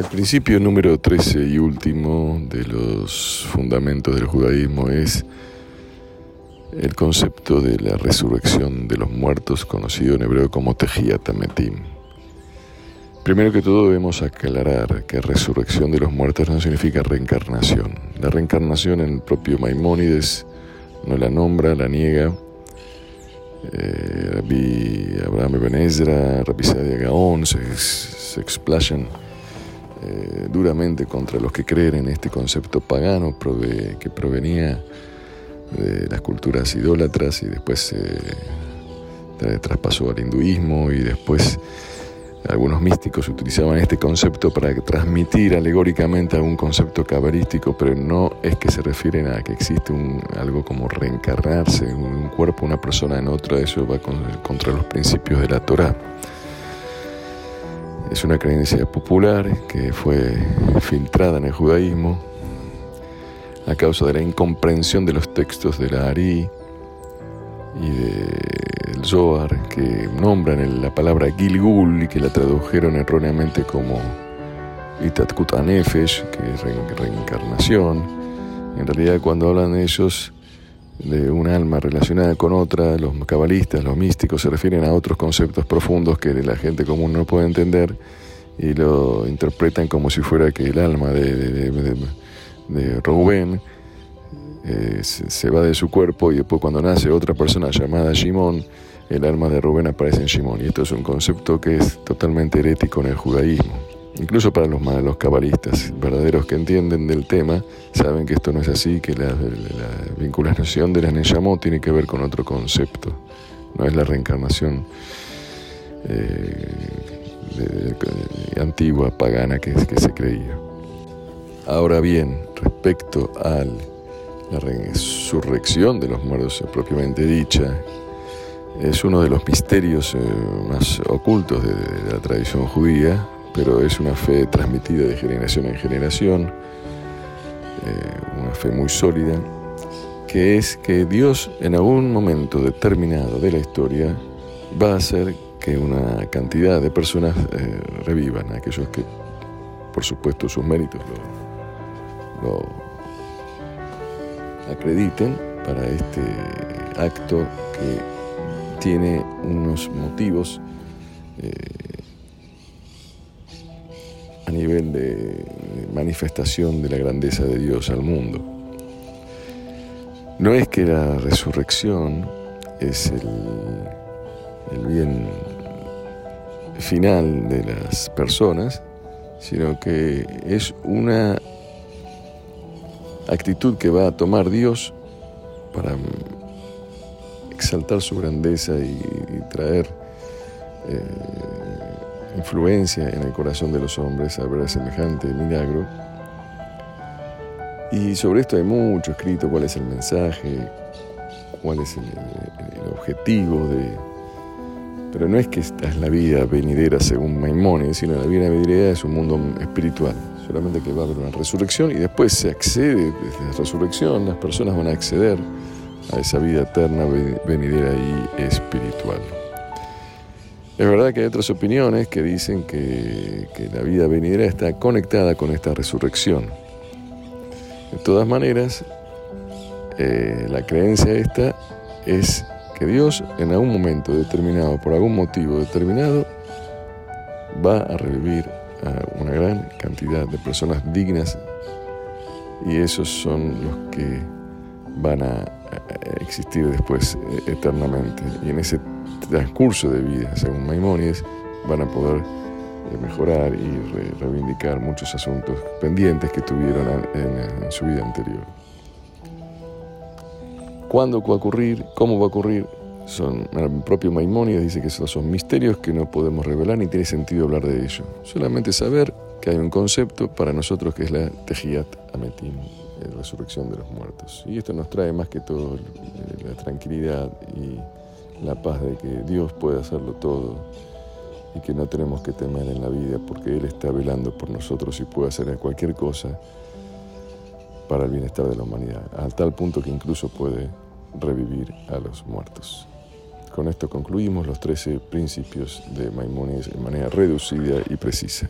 El principio número 13 y último de los fundamentos del judaísmo es el concepto de la resurrección de los muertos, conocido en hebreo como Tejiat Primero que todo debemos aclarar que resurrección de los muertos no significa reencarnación. La reencarnación en el propio Maimónides no la nombra, la niega. Eh, Rabbi Abraham Ben Ezra, Rabbi Sadia Gaon se, se explayan eh, duramente contra los que creen en este concepto pagano que provenía de las culturas idólatras y después se traspasó al hinduismo y después algunos místicos utilizaban este concepto para transmitir alegóricamente algún concepto cabalístico, pero no es que se refieren a que existe un, algo como reencarnarse, un cuerpo, una persona en otra, eso va contra los principios de la Torah. Es una creencia popular que fue filtrada en el judaísmo a causa de la incomprensión de los textos de la Ari y del Zohar que nombran la palabra Gilgul y que la tradujeron erróneamente como Itatkut Anefesh, que es reencarnación. En realidad cuando hablan ellos de un alma relacionada con otra, los cabalistas, los místicos se refieren a otros conceptos profundos que la gente común no puede entender y lo interpretan como si fuera que el alma de, de, Rubén eh, se, va de su cuerpo y después cuando nace otra persona llamada Shimón, el alma de Rubén aparece en Shimón. Y esto es un concepto que es totalmente herético en el judaísmo. Incluso para los, los cabalistas verdaderos que entienden del tema, saben que esto no es así, que la, vinculación de la Neyamot tiene que ver con otro concepto, no es la reencarnación eh, antigua, pagana que, que se creía. Ahora bien, respecto a la resurrección de los muertos propiamente dicha, es uno de los misterios eh, más ocultos de la tradición judía, pero es una fe transmitida de generación en generación, eh, una fe muy sólida, que es que Dios en algún momento determinado de la historia va a hacer que una cantidad de personas eh, revivan, aquellos que, por supuesto, sus méritos lo, acrediten para este acto que tiene unos motivos eh, a nivel de manifestación de la grandeza de Dios al mundo. No es que la resurrección es el, bien final de las personas, sino que es una actitud que va a tomar Dios para exaltar su grandeza y, traer eh, influencia en el corazón de los hombres a ver semejante milagro. Y sobre esto hay mucho escrito, cuál es el mensaje, cuál es el, objetivo de... Pero no es que esta es la vida venidera según Maimónides, sino la vida venidera es un mundo espiritual. Solamente que va a haber una resurrección y después se accede desde la resurrección, las personas van a acceder a esa vida eterna venidera y espiritual. Es verdad que hay otras opiniones que dicen que, la vida venidera está conectada con esta resurrección. De todas maneras, eh, la creencia esta es que Dios en algún momento determinado, por algún motivo determinado, va a revivir a una gran cantidad de personas dignas y esos son los que van a existir después eh, eternamente. Y en ese transcurso de vida, según Maimónides, van a poder eh, mejorar y reivindicar muchos asuntos pendientes que tuvieron en, su vida anterior. ¿Cuándo va a ocurrir? ¿Cómo va a ocurrir? Son, el propio Maimónides dice que esos son misterios que no podemos revelar ni tiene sentido hablar de ello. Solamente saber que hay un concepto para nosotros que es la Tejiat Ametim, resurrección de los muertos. Y esto nos trae más que todo la tranquilidad y la paz de que Dios puede hacerlo todo y que no tenemos que temer en la vida porque Él está velando por nosotros y puede hacer cualquier cosa para el bienestar de la humanidad, a tal punto que incluso puede revivir a los muertos. Con esto concluimos los 13 principios de Maimónides de manera reducida y precisa.